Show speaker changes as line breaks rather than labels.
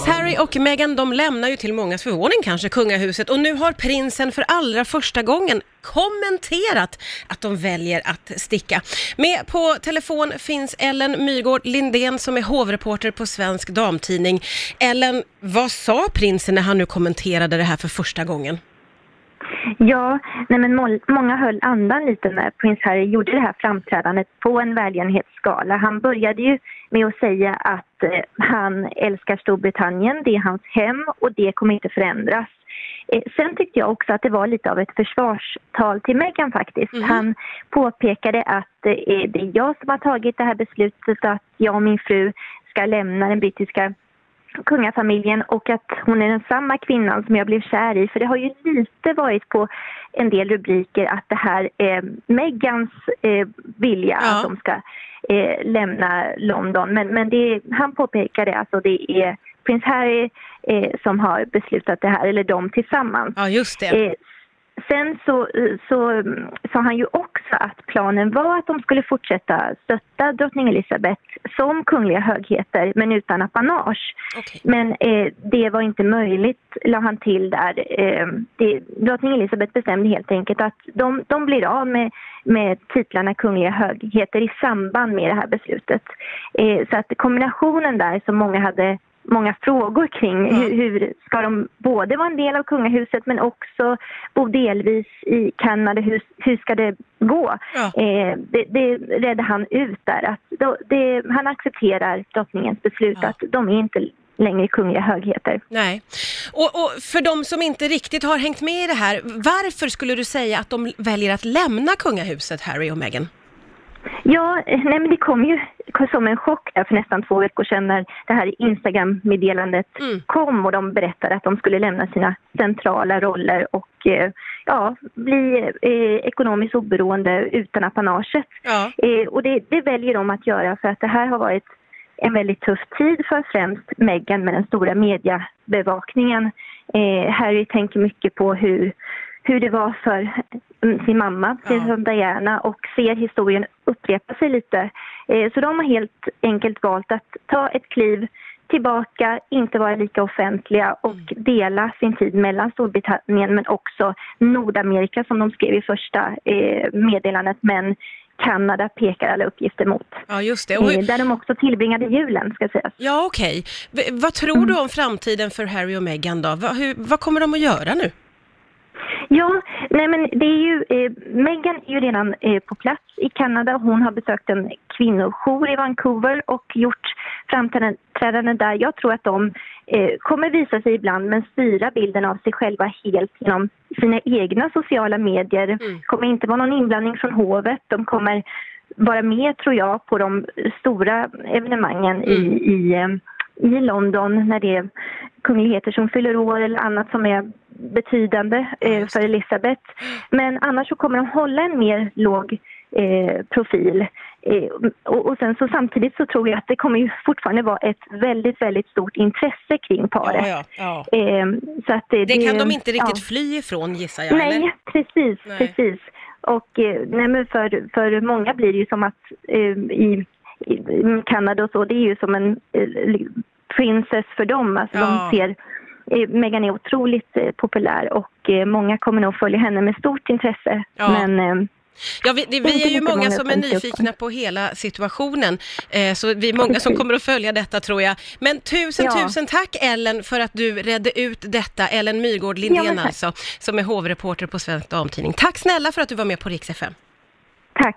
Prins Harry och Meghan de lämnar ju till mångas förvåning kanske kungahuset och nu har prinsen för allra första gången kommenterat att de väljer att sticka. Med på telefon finns Ellen Myrgård Lindén som är hovreporter på Svensk Damtidning. Ellen, vad sa prinsen när han nu kommenterade det här för första gången?
Ja, nej men må- många höll andan lite när prins Harry gjorde det här framträdandet på en välgörenhetsgala. Han började ju med att säga att eh, han älskar Storbritannien, det är hans hem och det kommer inte förändras. Eh, sen tyckte jag också att det var lite av ett försvarstal till Meghan faktiskt.
Mhm.
Han påpekade att eh, det är jag som har tagit det här beslutet att jag och min fru ska lämna den brittiska kungafamiljen och att hon är den samma kvinnan som jag blev kär i. För det har ju lite varit på en del rubriker att det här är Megans eh, vilja
Ja.
att de ska eh, lämna London. Men, men det, han påpekade alltså det är prins Harry eh, som har beslutat det här, eller de tillsammans.
Ja, just det.
Sen så, så sa han ju också att planen var att de skulle fortsätta stötta drottning Elizabeth som kungliga högheter men utan apanage.
Okej.
Men eh, det var inte möjligt, la han till där. Eh, det, drottning Elizabeth bestämde helt enkelt att de, de blir av med, med titlarna kungliga högheter i samband med det här beslutet. Eh, så att kombinationen där som många hade många frågor kring.
Ja.
Hur, hur ska de både vara en del av kungahuset men också bo delvis i Kanada? Hur, hur ska det gå?
Ja.
Eh, det, det redde han ut där. Att då, det, han accepterar drottningens beslut
Ja.
att de är inte längre kungliga högheter.
Nej. Och, och för de som inte riktigt har hängt med i det här, varför skulle du säga att de väljer att lämna kungahuset, Harry och Meghan?
Ja, nej men det kom ju som en chock där för nästan två veckor sedan när det här Instagram-meddelandet
Mm.
kom och de berättade att de skulle lämna sina centrala roller och eh, ja, bli eh, ekonomiskt oberoende utan apanaget.
Ja.
Eh, och det, det väljer de att göra för att det här har varit en väldigt tuff tid för främst Meghan med den stora mediebevakningen. Eh, Harry tänker mycket på hur, hur det var för mm, sin mamma, prinsessan Diana, och ser historien upprepa sig lite. Eh, så de har helt enkelt valt att ta ett kliv tillbaka, inte vara lika offentliga och dela sin tid mellan Storbritannien men också Nordamerika som de skrev i första eh, meddelandet. Men Kanada pekar alla uppgifter mot.
Ja, just det. Och,
Eh, där de också tillbringade julen, ska sägas.
ja, okej. V- Vad tror du om framtiden för Harry och Meghan då? Va, hur, vad kommer de att göra nu?
Ja, nej men det är ju, eh, Meghan är ju redan eh, på plats i Kanada. Hon har besökt en kvinnojour i Vancouver och gjort framträdanden där. Jag tror att de eh, kommer visa sig ibland men styra bilden av sig själva helt genom sina egna sociala medier.
Mm.
kommer inte vara någon inblandning från hovet. De kommer vara med, tror jag, på de stora evenemangen i, i, eh, i London när det är kungligheter som fyller år eller annat som är betydande eh, för Elisabeth. Men annars så kommer de hålla en mer låg eh, profil. Eh, och, och sen så samtidigt så tror jag att det kommer ju fortfarande vara ett väldigt, väldigt stort intresse kring paret.
Ja, ja, ja.
Eh, så att det,
Det kan de inte riktigt fly ifrån gissar jag,
Nej,
eller?
precis,
Nej.
precis. Och eh, nej, men för, för många blir det ju som att eh, i, i Kanada och så, det är ju som en eh, princess för dem. Alltså de ser eh, Meghan är otroligt eh, populär och eh, många kommer nog följa henne med stort intresse.
Ja.
Men
Ja, vi, det, vi är ju många som är nyfikna på hela situationen, eh, så vi är många som kommer att följa detta tror jag. Men tusen,
Ja.
tusen tack Ellen för att du redde ut detta. Ellen Myrgård
Ja,
Lindén
tack.
alltså, som är hovreporter på Svensk Damtidning. Tack snälla för att du var med på Rix FM.
tack.